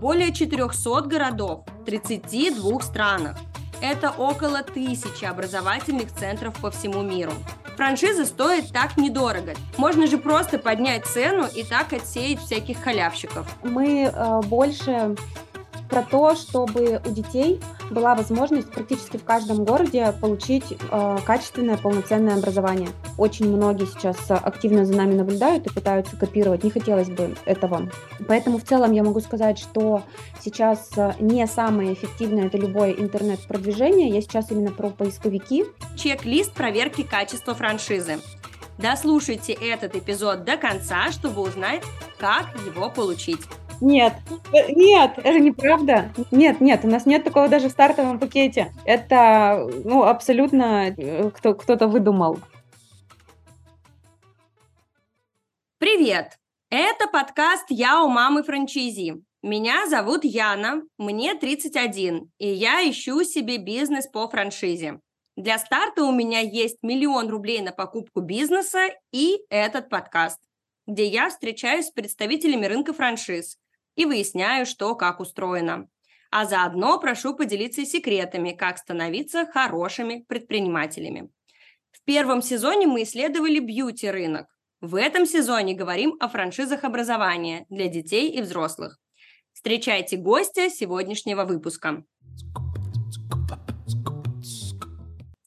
более 400 городов в 32 странах. Это около тысячи образовательных центров по всему миру. Франшиза стоит так недорого. Можно же просто поднять цену и так отсеять всяких халявщиков. Мы э, больше про то, чтобы у детей была возможность практически в каждом городе получить э, качественное полноценное образование. Очень многие сейчас активно за нами наблюдают и пытаются копировать. Не хотелось бы этого. Поэтому в целом я могу сказать, что сейчас э, не самое эффективное это любое интернет-продвижение. Я сейчас именно про поисковики. Чек-лист проверки качества франшизы. Дослушайте этот эпизод до конца, чтобы узнать, как его получить. Нет, нет, это неправда. Нет, нет, у нас нет такого даже в стартовом пакете. Это, ну, абсолютно э, кто, кто-то выдумал. Привет! Это подкаст «Я у мамы франчизи». Меня зовут Яна, мне 31, и я ищу себе бизнес по франшизе. Для старта у меня есть миллион рублей на покупку бизнеса и этот подкаст, где я встречаюсь с представителями рынка франшиз, и выясняю, что как устроено. А заодно прошу поделиться секретами, как становиться хорошими предпринимателями. В первом сезоне мы исследовали бьюти-рынок. В этом сезоне говорим о франшизах образования для детей и взрослых. Встречайте гостя сегодняшнего выпуска.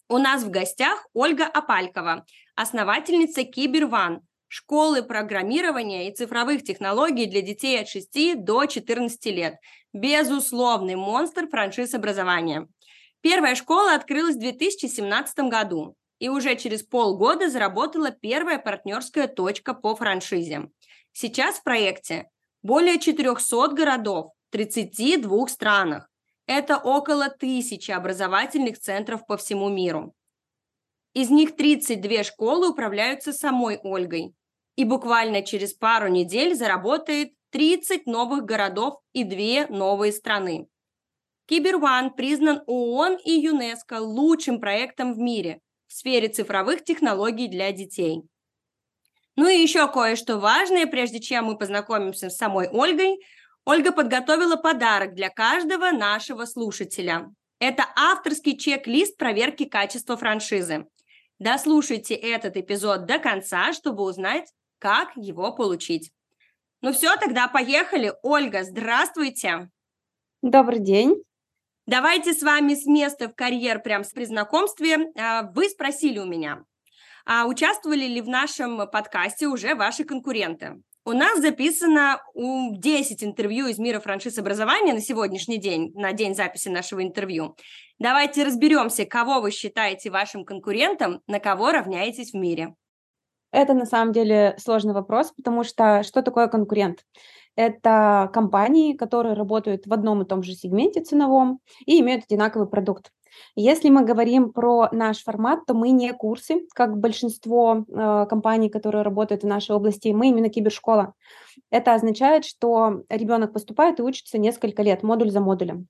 У нас в гостях Ольга Апалькова, основательница Киберван, школы программирования и цифровых технологий для детей от 6 до 14 лет. Безусловный монстр франшиз образования. Первая школа открылась в 2017 году и уже через полгода заработала первая партнерская точка по франшизе. Сейчас в проекте более 400 городов в 32 странах. Это около тысячи образовательных центров по всему миру. Из них 32 школы управляются самой Ольгой и буквально через пару недель заработает 30 новых городов и две новые страны. Киберван признан ООН и ЮНЕСКО лучшим проектом в мире в сфере цифровых технологий для детей. Ну и еще кое-что важное, прежде чем мы познакомимся с самой Ольгой. Ольга подготовила подарок для каждого нашего слушателя. Это авторский чек-лист проверки качества франшизы. Дослушайте этот эпизод до конца, чтобы узнать, как его получить. Ну все, тогда поехали. Ольга, здравствуйте. Добрый день. Давайте с вами с места в карьер, прям при знакомстве. А, вы спросили у меня, а участвовали ли в нашем подкасте уже ваши конкуренты? У нас записано 10 интервью из мира франшиз образования на сегодняшний день, на день записи нашего интервью. Давайте разберемся, кого вы считаете вашим конкурентом, на кого равняетесь в мире. Это на самом деле сложный вопрос, потому что что такое конкурент? Это компании, которые работают в одном и том же сегменте ценовом и имеют одинаковый продукт. Если мы говорим про наш формат, то мы не курсы, как большинство э, компаний, которые работают в нашей области, мы именно кибершкола. Это означает, что ребенок поступает и учится несколько лет, модуль за модулем.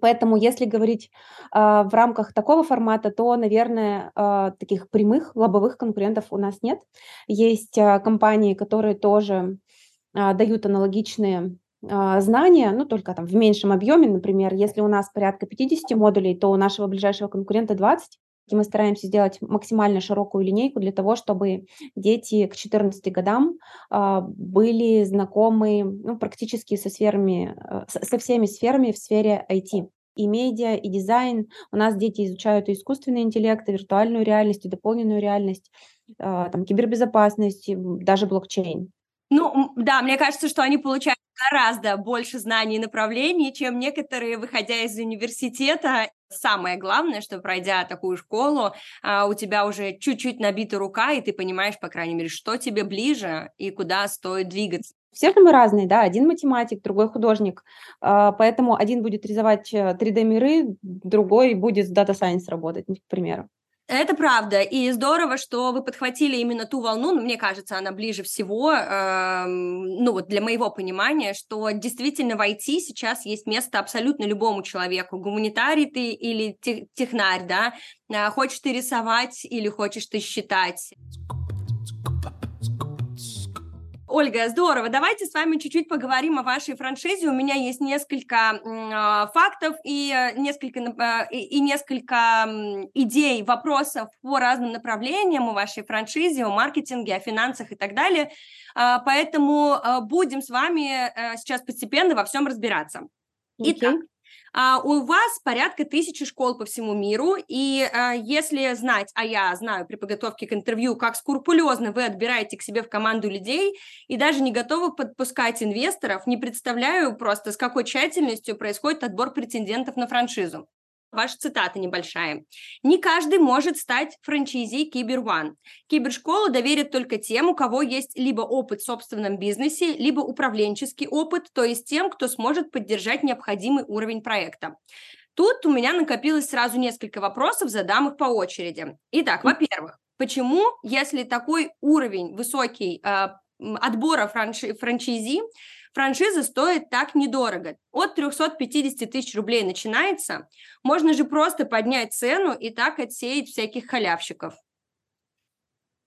Поэтому, если говорить э, в рамках такого формата, то, наверное, э, таких прямых лобовых конкурентов у нас нет. Есть э, компании, которые тоже э, дают аналогичные знания, ну, только там в меньшем объеме, например, если у нас порядка 50 модулей, то у нашего ближайшего конкурента 20, и мы стараемся сделать максимально широкую линейку для того, чтобы дети к 14 годам э, были знакомы ну, практически со сферами, э, со всеми сферами в сфере IT. И медиа, и дизайн. У нас дети изучают и искусственный интеллект, и виртуальную реальность, и дополненную реальность, э, там, кибербезопасность, даже блокчейн. Ну, да, мне кажется, что они получают гораздо больше знаний и направлений, чем некоторые, выходя из университета. Самое главное, что пройдя такую школу, а, у тебя уже чуть-чуть набита рука, и ты понимаешь, по крайней мере, что тебе ближе и куда стоит двигаться. Все же мы разные, да, один математик, другой художник, а, поэтому один будет рисовать 3D-миры, э, другой будет с Data Science работать, к примеру. Это правда, и здорово, что вы подхватили именно ту волну, ну, мне кажется, она ближе всего, э, ну, вот для моего понимания, что действительно в IT сейчас есть место абсолютно любому человеку, гуманитарий ты или технарь, да, э, хочешь ты рисовать или хочешь ты считать. Ольга, здорово. Давайте с вами чуть-чуть поговорим о вашей франшизе. У меня есть несколько э, фактов и несколько, э, и, несколько э, идей, вопросов по разным направлениям о вашей франшизе, о маркетинге, о финансах и так далее. Э, поэтому э, будем с вами э, сейчас постепенно во всем разбираться. Итак, а, у вас порядка тысячи школ по всему миру, и а, если знать, а я знаю при подготовке к интервью, как скрупулезно вы отбираете к себе в команду людей и даже не готовы подпускать инвесторов, не представляю просто, с какой тщательностью происходит отбор претендентов на франшизу ваша цитата небольшая. Не каждый может стать франчайзи Киберван. Кибершколу доверят только тем, у кого есть либо опыт в собственном бизнесе, либо управленческий опыт, то есть тем, кто сможет поддержать необходимый уровень проекта. Тут у меня накопилось сразу несколько вопросов, задам их по очереди. Итак, во-первых, почему, если такой уровень высокий э, отбора франши- франчайзи, Франшиза стоит так недорого. От 350 тысяч рублей начинается. Можно же просто поднять цену и так отсеять всяких халявщиков.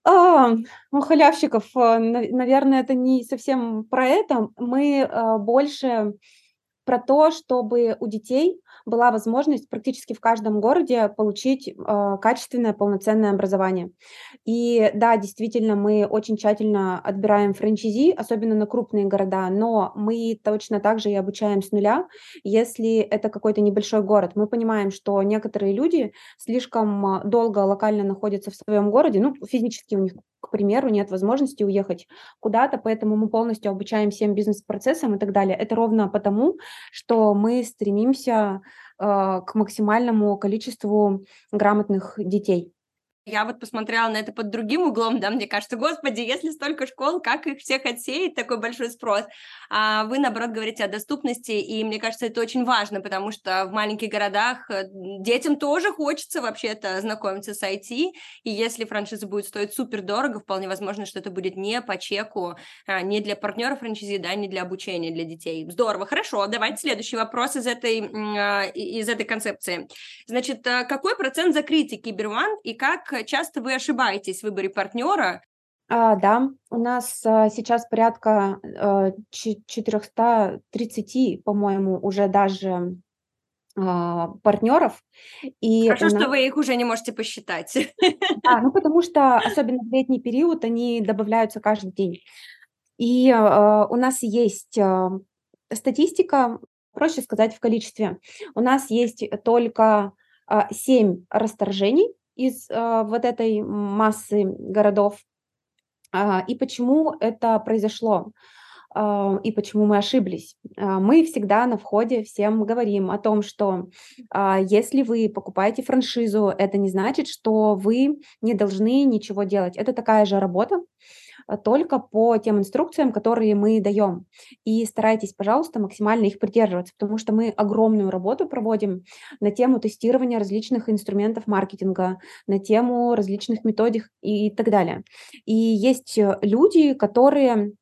А, ну, халявщиков, э, наверное, это не совсем про это. Мы э, больше про то, чтобы у детей была возможность практически в каждом городе получить э, качественное полноценное образование. И да, действительно, мы очень тщательно отбираем франчайзи, особенно на крупные города, но мы точно так же и обучаем с нуля, если это какой-то небольшой город. Мы понимаем, что некоторые люди слишком долго локально находятся в своем городе, ну, физически у них к примеру, нет возможности уехать куда-то, поэтому мы полностью обучаем всем бизнес-процессам и так далее. Это ровно потому, что мы стремимся э, к максимальному количеству грамотных детей. Я вот посмотрела на это под другим углом, да, мне кажется, господи, если столько школ, как их всех отсеять, такой большой спрос? А вы, наоборот, говорите о доступности, и мне кажется, это очень важно, потому что в маленьких городах э, детям тоже хочется вообще-то знакомиться с IT, и если франшиза будет стоить супер дорого, вполне возможно, что это будет не по чеку, а, не для партнера франшизы, да, не для обучения для детей. Здорово, хорошо, давайте следующий вопрос из этой, а, из этой концепции. Значит, э, какой процент закрытия Киберван и как часто вы ошибаетесь в выборе партнера. А, да, у нас а, сейчас порядка а, 430, по-моему, уже даже а, партнеров. И Хорошо, нас... что вы их уже не можете посчитать. Да, ну потому что, особенно в летний период, они добавляются каждый день. И а, у нас есть а, статистика, проще сказать, в количестве. У нас есть только а, 7 расторжений из э, вот этой массы городов. Э, и почему это произошло? Uh, и почему мы ошиблись. Uh, мы всегда на входе всем говорим о том, что uh, если вы покупаете франшизу, это не значит, что вы не должны ничего делать. Это такая же работа, только по тем инструкциям, которые мы даем. И старайтесь, пожалуйста, максимально их придерживаться, потому что мы огромную работу проводим на тему тестирования различных инструментов маркетинга, на тему различных методик и так далее. И есть э, люди, которые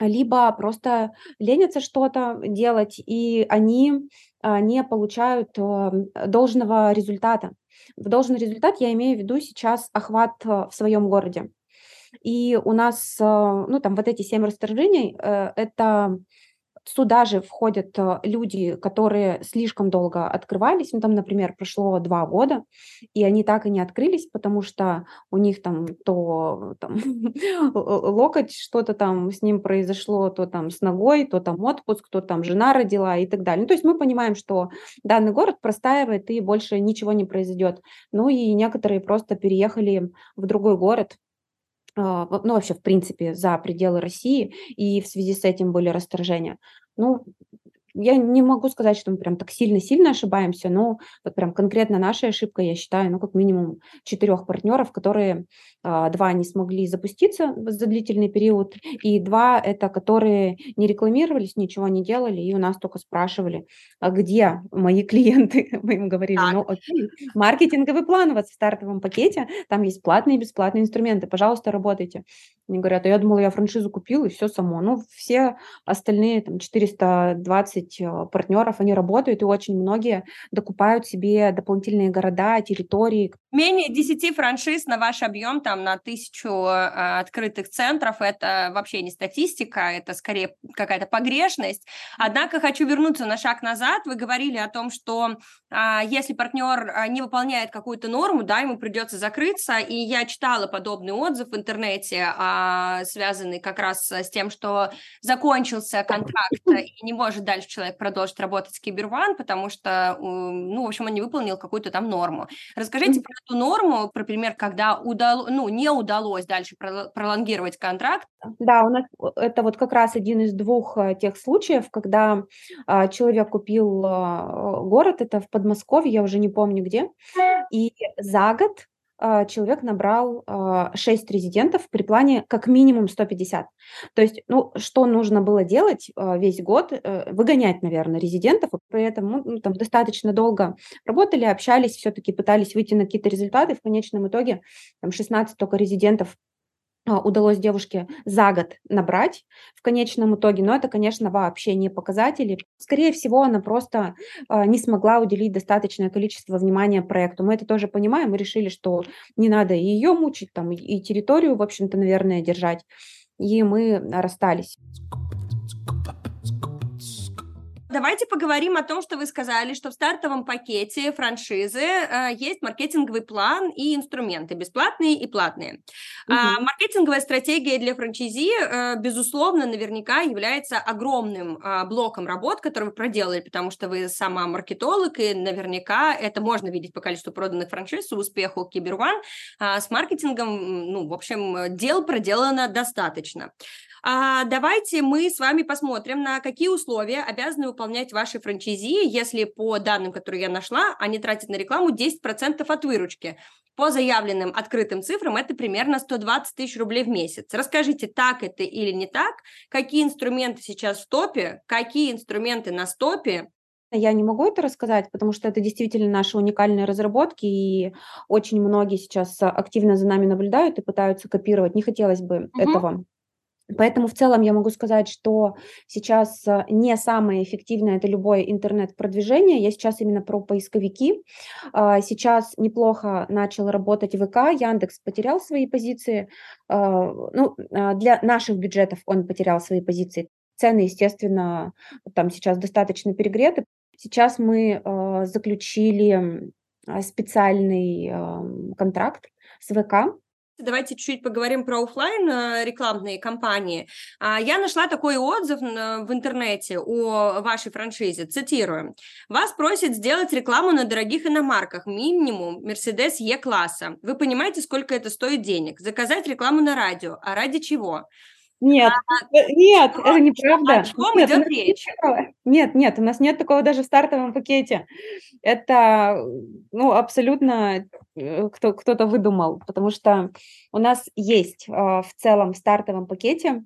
либо просто ленятся что-то делать, и они а, не получают э, должного результата. В должный результат я имею в виду сейчас охват э, в своем городе. И у нас, а, ну, там вот эти семь расторжений, э, это сюда же входят э, люди, которые слишком долго открывались. Ну, там, например, прошло два года, и они так и не открылись, потому что у них там то там, локоть, что-то там с ним произошло, то там с ногой, то там отпуск, то там жена родила и так далее. Ну, то есть мы понимаем, что данный город простаивает, и больше ничего не произойдет. Ну и некоторые просто переехали в другой город, ну, вообще, в принципе, за пределы России, и в связи с этим были расторжения. Ну, я не могу сказать, что мы прям так сильно-сильно ошибаемся, но вот прям конкретно наша ошибка, я считаю, ну, как минимум четырех партнеров, которые а, два не смогли запуститься за длительный период, и два это которые не рекламировались, ничего не делали, и у нас только спрашивали, а где мои клиенты? Мы им говорили, ну окей, маркетинговый план у вас в стартовом пакете, там есть платные и бесплатные инструменты, пожалуйста, работайте. Они говорят, а я думала, я франшизу купил, и все само. Ну, все остальные там 420 э, партнеров, они работают, и очень многие докупают себе дополнительные города, территории, Менее 10 франшиз на ваш объем, там, на тысячу э, открытых центров, это вообще не статистика, это скорее какая-то погрешность. Однако хочу вернуться на шаг назад. Вы говорили о том, что э, если партнер э, не выполняет какую-то норму, да, ему придется закрыться, и я читала подобный отзыв в интернете, э, связанный как раз с тем, что закончился контракт, и не может дальше человек продолжить работать с Киберван, потому что, ну, в общем, он не выполнил какую-то там норму. Расскажите про эту норму, про пример, когда удало, ну, не удалось дальше пролонгировать контракт? Да, у нас это вот как раз один из двух э, тех случаев, когда а, человек купил а, город, это в Подмосковье, я уже не помню где, и за год человек набрал 6 а, резидентов при плане как минимум 150. То есть, ну, что нужно было делать а, весь год? Э, выгонять, наверное, резидентов. При этом ну, там достаточно долго работали, общались, все-таки пытались выйти на какие-то результаты. В конечном итоге там 16 только резидентов а, удалось девушке за год набрать в конечном итоге, но это, конечно, вообще не показатели. Скорее всего, она просто а, не смогла уделить достаточное количество внимания проекту. Мы это тоже понимаем, мы решили, что не надо и ее мучить, там, и территорию, в общем-то, наверное, держать, и мы расстались. Давайте поговорим о том, что вы сказали, что в стартовом пакете франшизы э, есть маркетинговый план и инструменты, бесплатные и платные. Угу. А, маркетинговая стратегия для франчайзи, э, безусловно, наверняка является огромным э, блоком работ, который вы проделали, потому что вы сама маркетолог, и наверняка это можно видеть по количеству проданных франшиз, успеху Киберван. А, с маркетингом, ну, в общем, дел проделано достаточно. А давайте мы с вами посмотрим, на какие условия обязаны выполнять ваши франчайзи, если по данным, которые я нашла, они тратят на рекламу 10% от выручки. По заявленным открытым цифрам это примерно 120 тысяч рублей в месяц. Расскажите, так это или не так, какие инструменты сейчас в топе, какие инструменты на стопе, я не могу это рассказать, потому что это действительно наши уникальные разработки, и очень многие сейчас активно за нами наблюдают и пытаются копировать. Не хотелось бы угу. этого Поэтому в целом я могу сказать, что сейчас э, не самое эффективное это любое интернет-продвижение. Я сейчас именно про поисковики. А, сейчас неплохо начал работать ВК. Яндекс потерял свои позиции. А, ну, а, для наших бюджетов он потерял свои позиции. Цены, естественно, там сейчас достаточно перегреты. Сейчас мы заключили специальный контракт с ВК давайте чуть-чуть поговорим про офлайн э, рекламные кампании. А, я нашла такой отзыв в интернете о вашей франшизе, цитирую. Вас просят сделать рекламу на дорогих иномарках, минимум Mercedes E-класса. Вы понимаете, сколько это стоит денег? Заказать рекламу на радио. А ради чего? Нет, а, э, нет, это неправда. О чем нет, идет речь? Нет, нет, у нас нет такого даже в стартовом пакете. Это ну, абсолютно Э, кто, кто-то выдумал, потому что у нас есть э, в целом в стартовом пакете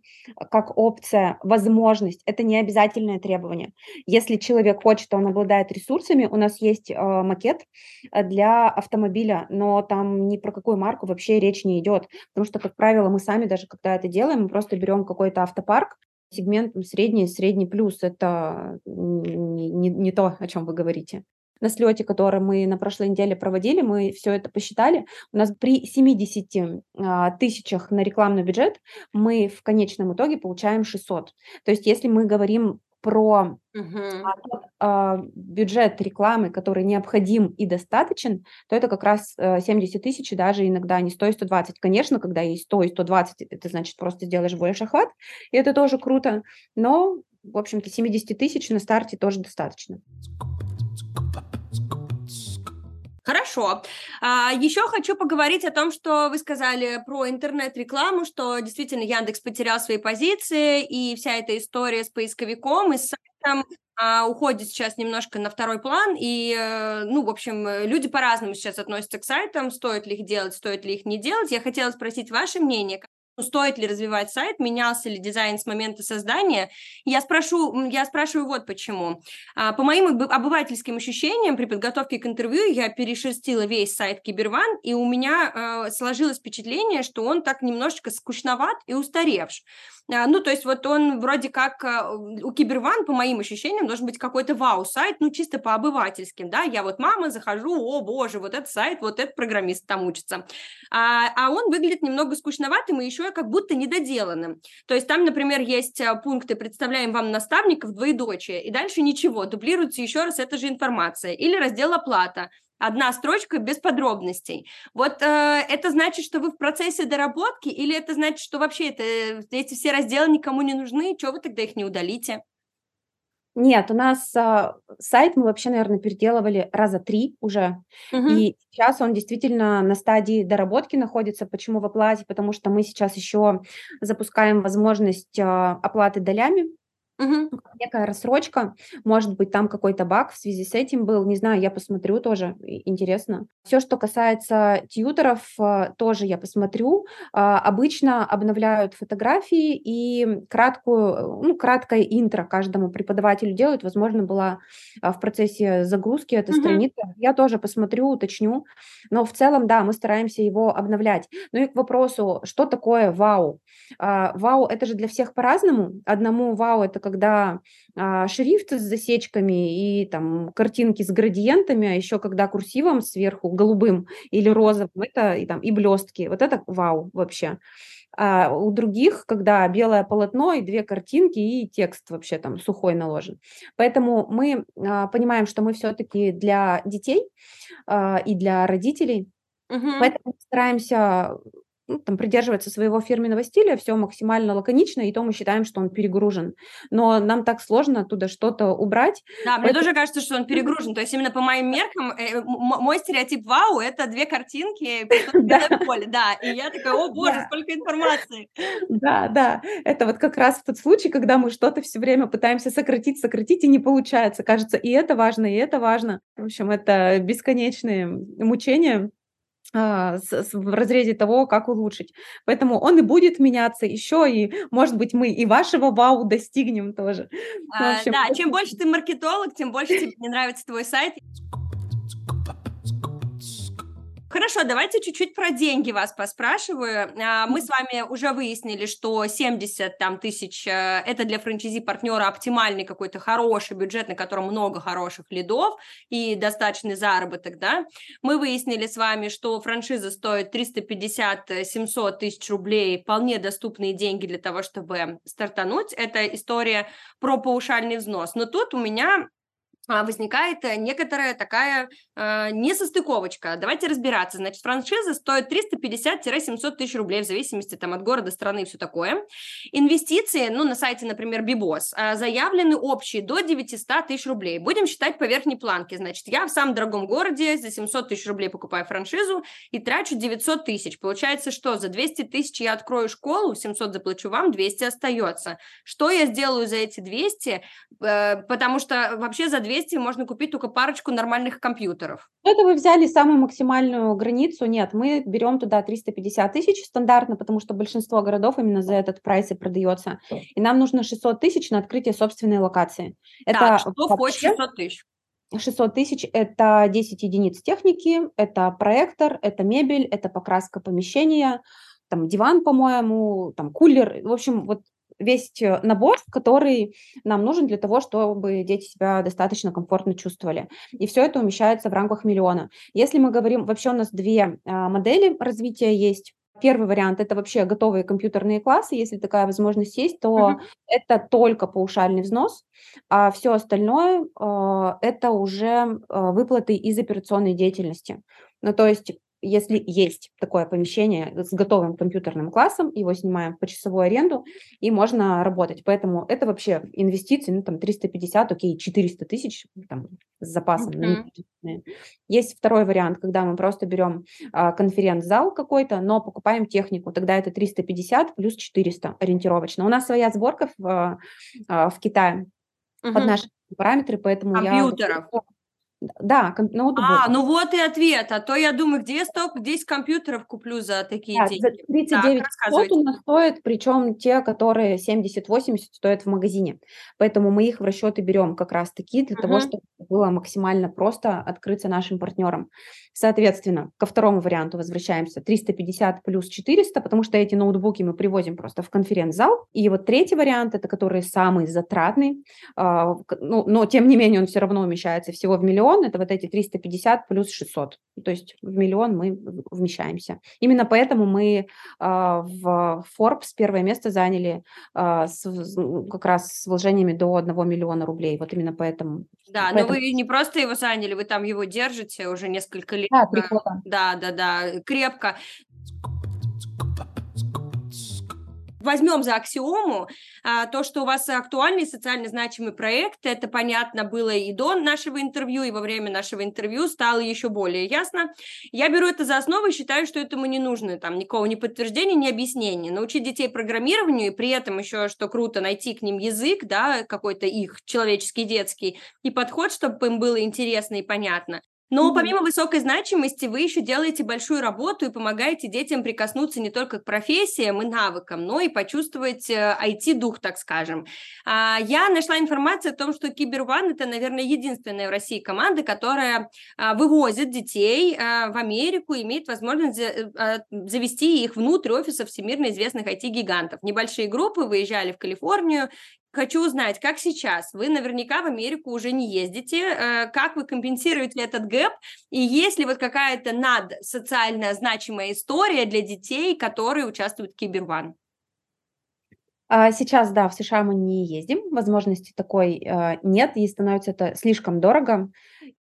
как опция возможность, это не обязательное требование. Если человек хочет, он обладает ресурсами, у нас есть э, макет для автомобиля, но там ни про какую марку вообще речь не идет, потому что, как правило, мы сами даже когда это делаем, мы просто берем какой-то автопарк, сегмент средний, средний плюс, это не, не, не то, о чем вы говорите на слете, который мы на прошлой неделе проводили, мы все это посчитали. У нас при 70 а, тысячах на рекламный бюджет мы в конечном итоге получаем 600. То есть если мы говорим про uh-huh. тот а, бюджет рекламы, который необходим и достаточен, то это как раз а, 70 тысяч, даже иногда не 100 и 120. Конечно, когда есть 100 и 120, это значит просто сделаешь больше охват, и это тоже круто, но, в общем-то, 70 тысяч на старте тоже достаточно. Хорошо. А, еще хочу поговорить о том, что вы сказали про интернет-рекламу, что действительно Яндекс потерял свои позиции, и вся эта история с поисковиком и с сайтом а, уходит сейчас немножко на второй план, и, э, ну, в общем, люди по-разному сейчас относятся к сайтам, стоит ли их делать, стоит ли их не делать. Я хотела спросить ваше мнение, стоит ли развивать сайт, менялся ли дизайн с момента создания. Я, спрошу, я спрашиваю вот почему. А, по моим обывательским ощущениям, при подготовке к интервью я перешерстила весь сайт Киберван, и у меня э, сложилось впечатление, что он так немножечко скучноват и устаревш. А, ну, то есть вот он вроде как а, у Киберван, по моим ощущениям, должен быть какой-то вау-сайт, ну, чисто по обывательским, да, я вот мама, захожу, о, боже, вот этот сайт, вот этот программист там учится. А, а он выглядит немного скучноватым и еще как будто недоделанным. То есть там, например, есть а, пункты «Представляем вам наставников двоедочие», и дальше ничего, дублируется еще раз эта же информация. Или раздел «Оплата», Одна строчка без подробностей. Вот э, это значит, что вы в процессе доработки, или это значит, что вообще это, эти все разделы никому не нужны, чего вы тогда их не удалите? Нет, у нас э, сайт мы вообще, наверное, переделывали раза три уже, угу. и сейчас он действительно на стадии доработки находится. Почему в оплате? Потому что мы сейчас еще запускаем возможность э, оплаты долями, Мгм. Некая рассрочка, может быть, там какой-то баг в связи с этим был, не знаю, я посмотрю тоже, интересно. Все, что касается тьюторов, э, тоже я посмотрю. А, обычно обновляют фотографии и краткую, ну, краткое интро каждому преподавателю делают. Возможно, была а, в процессе загрузки эта Мгм. страница. Я тоже посмотрю, уточню. Но в целом, да, мы стараемся его обновлять. Ну и к вопросу, что такое вау? А, вау, это же для всех по-разному. Одному вау это когда а, шрифт с засечками и там картинки с градиентами, а еще когда курсивом сверху голубым или розовым, это и там и блестки. Вот это вау вообще. А у других, когда белое полотно и две картинки, и текст вообще там сухой наложен. Поэтому мы а, понимаем, что мы все-таки для детей а, и для родителей, угу. поэтому стараемся ну, там, придерживается своего фирменного стиля, все максимально лаконично, и то мы считаем, что он перегружен. Но нам так сложно оттуда что-то убрать. Да, мне тоже кажется, что он перегружен. То есть именно по моим меркам э, мой стереотип вау – это две картинки, поле, да. И я такая, о боже, сколько информации. Да, да. Это вот как раз тот случай, когда мы что-то все время пытаемся сократить, сократить, и не получается. Кажется, и это важно, и это важно. В общем, это бесконечные мучения. А, в разрезе того, как улучшить. Поэтому он и будет меняться еще, и, может быть, мы и вашего вау достигнем тоже. А, общем, да, чем больше ты маркетолог, тем больше тебе не нравится твой сайт. Хорошо, давайте чуть-чуть про деньги вас поспрашиваю. А, мы с вами уже выяснили, что 70 там, тысяч э, – это для франчайзи-партнера оптимальный какой-то хороший бюджет, на котором много хороших лидов и достаточный заработок, да. Мы выяснили с вами, что франшиза стоит 350-700 тысяч рублей, вполне доступные деньги для того, чтобы стартануть. Это история про паушальный взнос. Но тут у меня а, возникает э, некоторая такая э, несостыковочка. Давайте разбираться. Значит, франшиза стоит 350-700 тысяч рублей в зависимости там, от города, страны и все такое. Инвестиции, ну, на сайте, например, Бибос, э, заявлены общие до 900 тысяч рублей. Будем считать по верхней планке. Значит, я в самом дорогом городе за 700 тысяч рублей покупаю франшизу и трачу 900 тысяч. Получается, что за 200 тысяч я открою школу, 700 заплачу вам, 200 остается. Что я сделаю за эти 200? Э, потому что вообще за 200 200 можно купить только парочку нормальных компьютеров. Ну, это вы взяли самую максимальную границу. Нет, мы берем туда 350 тысяч стандартно, потому что большинство городов именно за этот прайс и продается. И нам нужно 600 тысяч на открытие собственной локации. Это так, что входит 600 тысяч? 600 тысяч – это 10 единиц техники, это проектор, это мебель, это покраска помещения, там диван, по-моему, там кулер. В общем, вот весь э, набор, который нам нужен для того, чтобы дети себя достаточно комфортно чувствовали. И все это умещается в рамках миллиона. Если мы говорим, вообще у нас две а, модели развития есть. Первый вариант это вообще готовые компьютерные классы. Если такая возможность есть, то uh-huh. это только паушальный взнос, а все остальное э, это уже э, выплаты из операционной деятельности. Ну, то есть если есть такое помещение с готовым компьютерным классом, его снимаем по часовую аренду, и можно работать. Поэтому это вообще инвестиции, ну, там, 350, окей, 400 тысяч там, с запасом. Mm-hmm. Есть второй вариант, когда мы просто берем а, конференц-зал какой-то, но покупаем технику. Тогда это 350 плюс 400 ориентировочно. У нас своя сборка в, а, в Китае mm-hmm. под наши параметры, поэтому Компьютеров. я Да, ноутбук. А, ну вот и ответ. А то я думаю, где столько, 10 компьютеров куплю за такие да, деньги. За 39 так, у нас стоит, причем те, которые 70-80 стоят в магазине. Поэтому мы их в расчеты берем как раз таки для uh-huh. того, чтобы было максимально просто открыться нашим партнерам. Соответственно, ко второму варианту возвращаемся. 350 плюс 400, потому что эти ноутбуки мы привозим просто в конференц-зал. И вот третий вариант, это который самый затратный, э, ну, но тем не менее он все равно умещается всего в миллион, это вот эти 350 плюс 600. То есть в миллион мы вмещаемся. Именно поэтому мы э, в Forbes первое место заняли э, с, как раз с вложениями до 1 миллиона рублей. Вот именно поэтому. Да, поэтому... но вы не просто его заняли, вы там его держите уже несколько лет да, три года. Да, да, да, крепко возьмем за аксиому а, то, что у вас актуальный социально значимый проект, это понятно было и до нашего интервью, и во время нашего интервью стало еще более ясно. Я беру это за основу и считаю, что этому не нужно там никакого ни подтверждения, ни объяснения. Научить детей программированию, и при этом еще, что круто, найти к ним язык, да, какой-то их человеческий, детский, и подход, чтобы им было интересно и понятно. Но помимо высокой значимости, вы еще делаете большую работу и помогаете детям прикоснуться не только к профессиям и навыкам, но и почувствовать IT-дух, э, так скажем. А, я нашла информацию о том, что Киберван – это, наверное, единственная в России команда, которая а, вывозит детей а, в Америку, имеет возможность завести их внутрь офисов всемирно известных IT-гигантов. Небольшие группы выезжали в Калифорнию, Хочу узнать, как сейчас? Вы наверняка в Америку уже не ездите. Э, как вы компенсируете этот гэп? И есть ли вот какая-то надсоциальная значимая история для детей, которые участвуют в Киберван? А сейчас, да, в США мы не ездим, возможности такой э, нет, и становится это слишком дорого.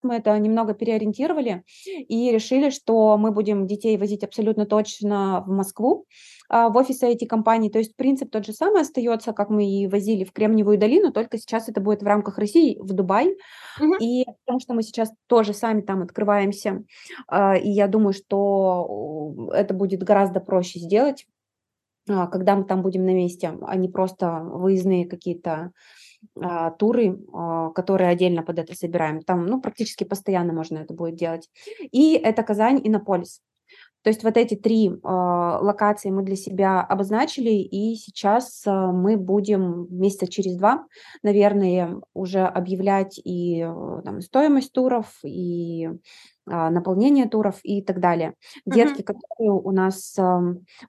Мы это немного переориентировали и решили, что мы будем детей возить абсолютно точно в Москву, а, в офисы IT-компаний. То есть принцип тот же самый остается, как мы и возили в Кремниевую долину, только сейчас это будет в рамках России в Дубай. Угу. И потому что мы сейчас тоже сами там открываемся, а, и я думаю, что это будет гораздо проще сделать, а, когда мы там будем на месте, а не просто выездные какие-то туры, которые отдельно под это собираем. Там, ну, практически постоянно можно это будет делать. И это Казань, и Иннополис. То есть вот эти три э, локации мы для себя обозначили, и сейчас э, мы будем месяца через два, наверное, уже объявлять и э, там, стоимость туров, и наполнение туров и так далее. Детки, uh-huh. которые у нас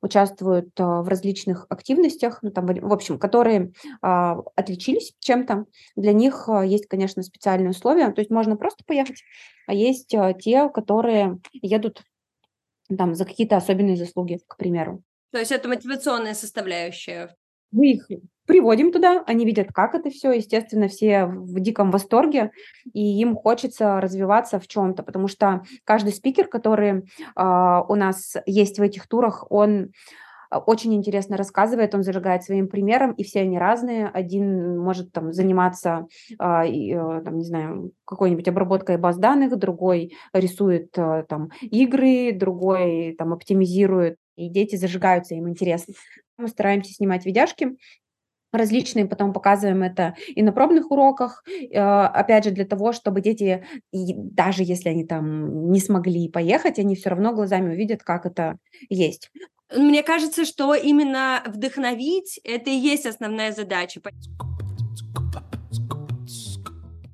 участвуют э, в различных активностях, ну, там, в общем, которые э, отличились чем-то, для них есть, конечно, специальные условия, то есть можно просто поехать, а есть те, которые едут там, за какие-то особенные заслуги, к примеру. То есть это мотивационная составляющая. Мы их приводим туда, они видят, как это все, естественно, все в диком восторге, и им хочется развиваться в чем-то, потому что каждый спикер, который э, у нас есть в этих турах, он а, очень интересно рассказывает, он зажигает своим примером, и все они разные. Один может там заниматься, а, э, там, не знаю, какой-нибудь обработкой баз данных, другой рисует э, там игры, другой там оптимизирует, и дети зажигаются, им интересно. Мы стараемся снимать видяшки, различные, потом показываем это и на пробных уроках, э, опять же, для того, чтобы дети, даже если они там не смогли поехать, они все равно глазами увидят, как это есть. Мне кажется, что именно вдохновить – это и есть основная задача.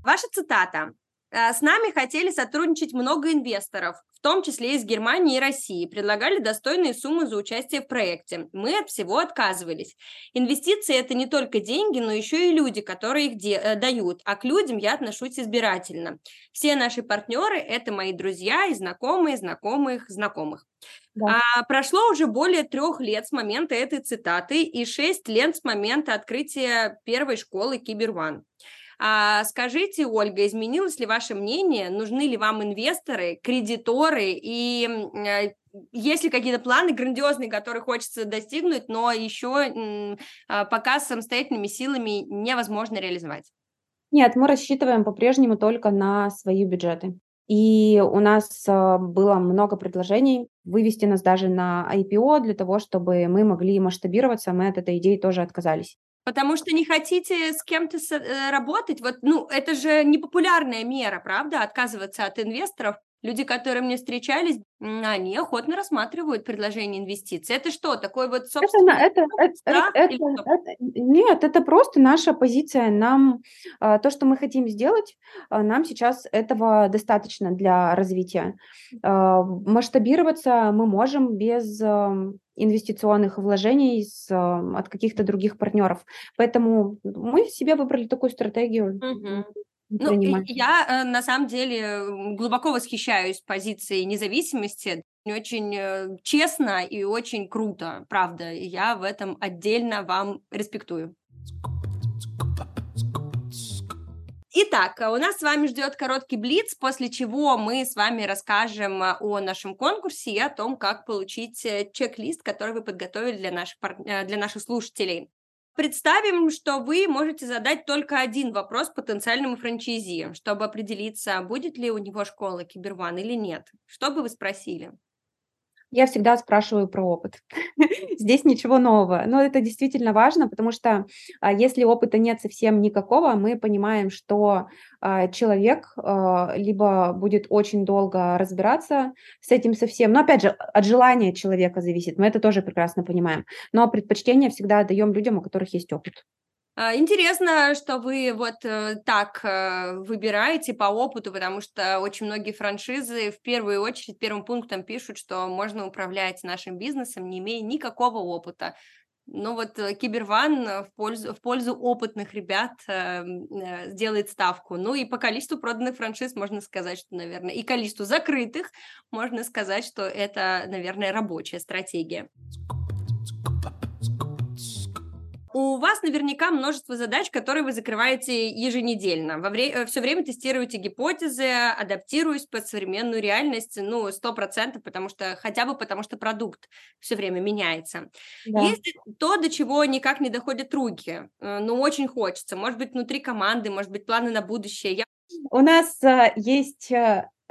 Ваша цитата. «Э, С нами хотели сотрудничать много инвесторов, в том числе из Германии и России, предлагали достойные суммы за участие в проекте. Мы от всего отказывались. Инвестиции – это не только деньги, но еще и люди, которые их де- э, дают, а к людям я отношусь избирательно. Все наши партнеры – это мои друзья и знакомые, знакомых, знакомых. Да. А, прошло уже более трех лет с момента этой цитаты и шесть лет с момента открытия первой школы Киберван. А, скажите, Ольга, изменилось ли ваше мнение? Нужны ли вам инвесторы, кредиторы? И э, есть ли какие-то планы грандиозные, которые хочется достигнуть, но еще а, пока самостоятельными силами невозможно реализовать? Нет, мы рассчитываем по-прежнему только на свои бюджеты. И у нас а, было много предложений вывести нас даже на IPO для того, чтобы мы могли масштабироваться. Мы от этой идеи тоже отказались. Потому что не хотите с кем-то э, работать? Вот, ну, это же непопулярная мера, правда, отказываться от инвесторов. Люди, которые мне встречались, они охотно рассматривают предложение инвестиций. Это что, такой вот собственно? Это, это, страх, это, это, это, нет, это просто наша позиция. Нам а, то, что мы хотим сделать, а, нам сейчас этого достаточно для развития. А, масштабироваться мы можем без инвестиционных вложений с, от каких-то других партнеров. Поэтому мы себе выбрали такую стратегию. Угу. Ну, я э, на самом деле глубоко восхищаюсь позицией независимости. Очень э, честно и очень круто, правда. Я в этом отдельно вам респектую. Итак, у нас с вами ждет короткий блиц, после чего мы с вами расскажем о нашем конкурсе и о том, как получить э, чек-лист, который вы подготовили для наших, для наших слушателей. Представим, что вы можете задать только один вопрос потенциальному франчайзи, чтобы определиться, будет ли у него школа Киберван или нет. Что бы вы спросили? Я всегда спрашиваю про опыт. Здесь ничего нового, но это действительно важно, потому что а, если опыта нет совсем никакого, мы понимаем, что а, человек а, либо будет очень долго разбираться с этим совсем, но опять же от желания человека зависит, мы это тоже прекрасно понимаем, но предпочтение всегда даем людям, у которых есть опыт. А, интересно, что вы вот э, так э, выбираете по опыту, потому что очень многие франшизы в первую очередь первым пунктом пишут, что можно управлять нашим бизнесом, не имея никакого опыта. Ну вот э, Киберван в пользу, в пользу опытных ребят сделает ставку. Ну и по количеству проданных франшиз можно сказать, что, наверное, и количеству закрытых можно сказать, что это, наверное, рабочая стратегия. У вас наверняка множество задач, которые вы закрываете еженедельно. Во вре- э, все время тестируете гипотезы, адаптируясь под современную реальность, ну, сто процентов, потому что, хотя бы потому что продукт все время меняется. Да. Есть то, до чего никак не доходят руки, э, но очень хочется. Может быть, внутри команды, может быть, планы на будущее. Я... У нас э, есть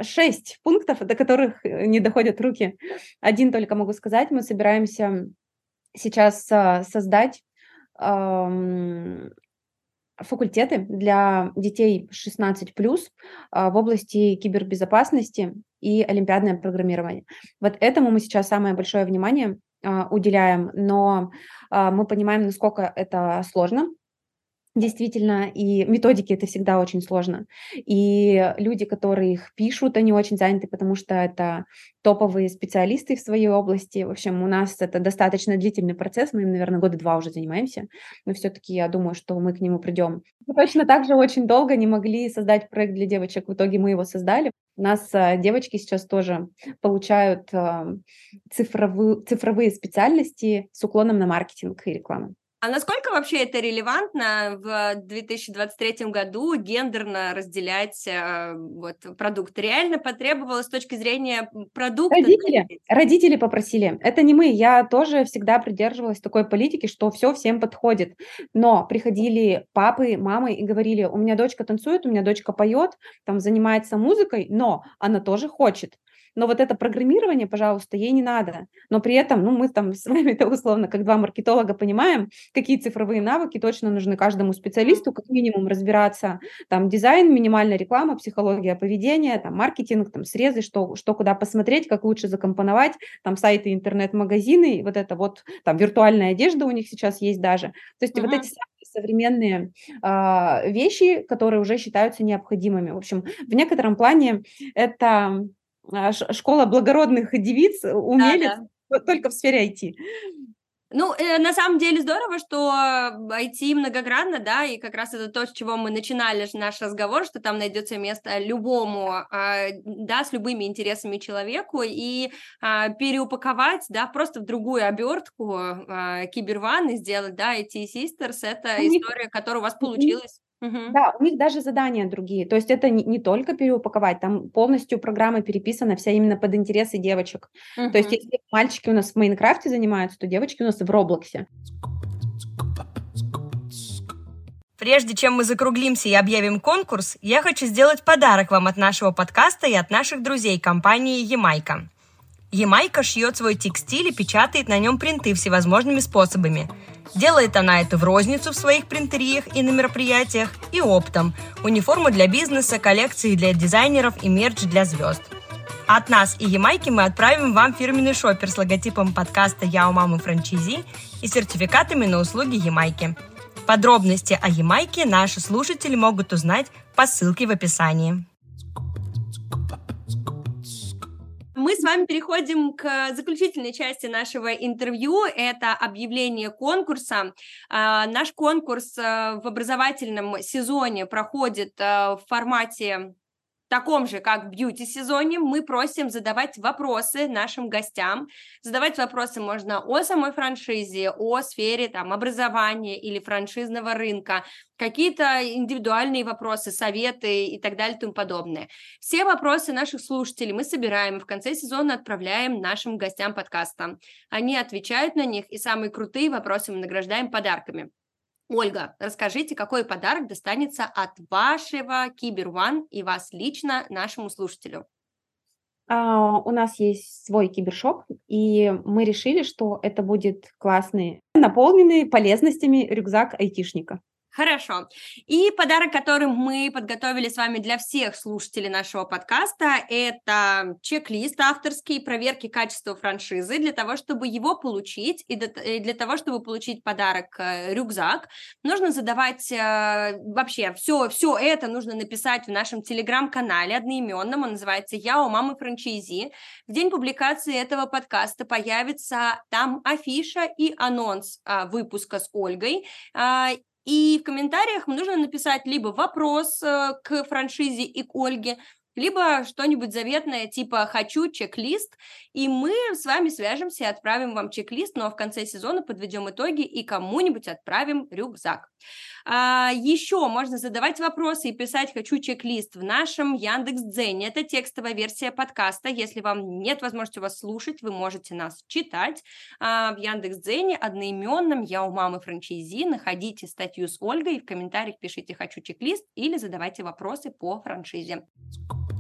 шесть пунктов, до которых не доходят руки. Один только могу сказать, мы собираемся сейчас создать факультеты для детей 16 плюс а, в области кибербезопасности и олимпиадное программирование. Вот этому мы сейчас самое большое внимание а, уделяем, но а, мы понимаем, насколько это сложно, Действительно, и методики это всегда очень сложно. И люди, которые их пишут, они очень заняты, потому что это топовые специалисты в своей области. В общем, у нас это достаточно длительный процесс, мы им, наверное, года два уже занимаемся, но все-таки я думаю, что мы к нему придем. Мы точно так же очень долго не могли создать проект для девочек, в итоге мы его создали. У нас а, девочки сейчас тоже получают а, цифровые, цифровые специальности с уклоном на маркетинг и рекламу. А насколько вообще это релевантно в 2023 году гендерно разделять э, вот, продукт? Реально потребовалось с точки зрения продукта? Родители, родители попросили. Это не мы. Я тоже всегда придерживалась такой политики, что все всем подходит. Но приходили папы, мамы и говорили, у меня дочка танцует, у меня дочка поет, там занимается музыкой, но она тоже хочет но вот это программирование, пожалуйста, ей не надо. Но при этом, ну, мы там с вами это условно, как два маркетолога, понимаем, какие цифровые навыки точно нужны каждому специалисту, как минимум разбираться, там, дизайн, минимальная реклама, психология поведения, там, маркетинг, там, срезы, что, что куда посмотреть, как лучше закомпоновать, там, сайты, интернет-магазины, вот это вот, там, виртуальная одежда у них сейчас есть даже. То есть uh-huh. вот эти современные э, вещи, которые уже считаются необходимыми. В общем, в некотором плане это школа благородных девиц, э, умелец, да, да. только в сфере IT. Ну, э, на самом деле здорово, что IT многогранно, да, и как раз это то, с чего мы начинали наш разговор, что там найдется место любому, э, да, с любыми интересами человеку, и э, переупаковать, да, просто в другую обертку э, киберван и сделать, да, IT Sisters, это история, которая у вас получилась. Мгм. Да, у них даже задания другие. То есть это не, не только переупаковать, там полностью программа переписана вся именно под интересы девочек. То есть если мальчики у нас в Майнкрафте занимаются, то девочки у нас в Роблоксе. Прежде чем мы закруглимся и объявим конкурс, я хочу сделать подарок вам от нашего подкаста и от наших друзей компании Ямайка. Ямайка шьет свой текстиль и печатает на нем принты всевозможными способами. Делает она это в розницу в своих принтериях и на мероприятиях, и оптом. Униформу для бизнеса, коллекции для дизайнеров и мерч для звезд. От нас и Ямайки мы отправим вам фирменный шопер с логотипом подкаста «Я у мамы франчизи» и сертификатами на услуги Ямайки. Подробности о Ямайке наши слушатели могут узнать по ссылке в описании. Мы с вами переходим к заключительной части нашего интервью. Это объявление конкурса. А, наш конкурс а, в образовательном сезоне проходит а, в формате таком же, как бьюти-сезоне, мы просим задавать вопросы нашим гостям. Задавать вопросы можно о самой франшизе, о сфере там, образования или франшизного рынка, какие-то индивидуальные вопросы, советы и так далее и тому подобное. Все вопросы наших слушателей мы собираем и в конце сезона отправляем нашим гостям подкаста. Они отвечают на них, и самые крутые вопросы мы награждаем подарками. Ольга, расскажите, какой подарок достанется от вашего Кибер One и вас лично нашему слушателю? А, у нас есть свой кибершоп, и мы решили, что это будет классный, наполненный полезностями рюкзак айтишника. Хорошо. И подарок, который мы подготовили с вами для всех слушателей нашего подкаста, это чек-лист авторский проверки качества франшизы. Для того, чтобы его получить и для того, чтобы получить подарок э, рюкзак, нужно задавать э, вообще все, все это нужно написать в нашем телеграм-канале одноименном. Он называется «Я у мамы франчайзи». В день публикации этого подкаста появится там афиша и анонс а, выпуска с Ольгой. И в комментариях нужно написать либо вопрос э, к франшизе и к Ольге, либо что-нибудь заветное, типа «хочу чек-лист», и мы с вами свяжемся и отправим вам чек-лист, ну а в конце сезона подведем итоги и кому-нибудь отправим рюкзак. А, еще можно задавать вопросы и писать «хочу чек-лист» в нашем Яндекс.Дзене. Это текстовая версия подкаста. Если вам нет возможности вас слушать, вы можете нас читать а, в Яндекс.Дзене одноименном «Я у мамы франчайзи». Находите статью с Ольгой и в комментариях пишите «хочу чек-лист» или задавайте вопросы по франшизе. Thank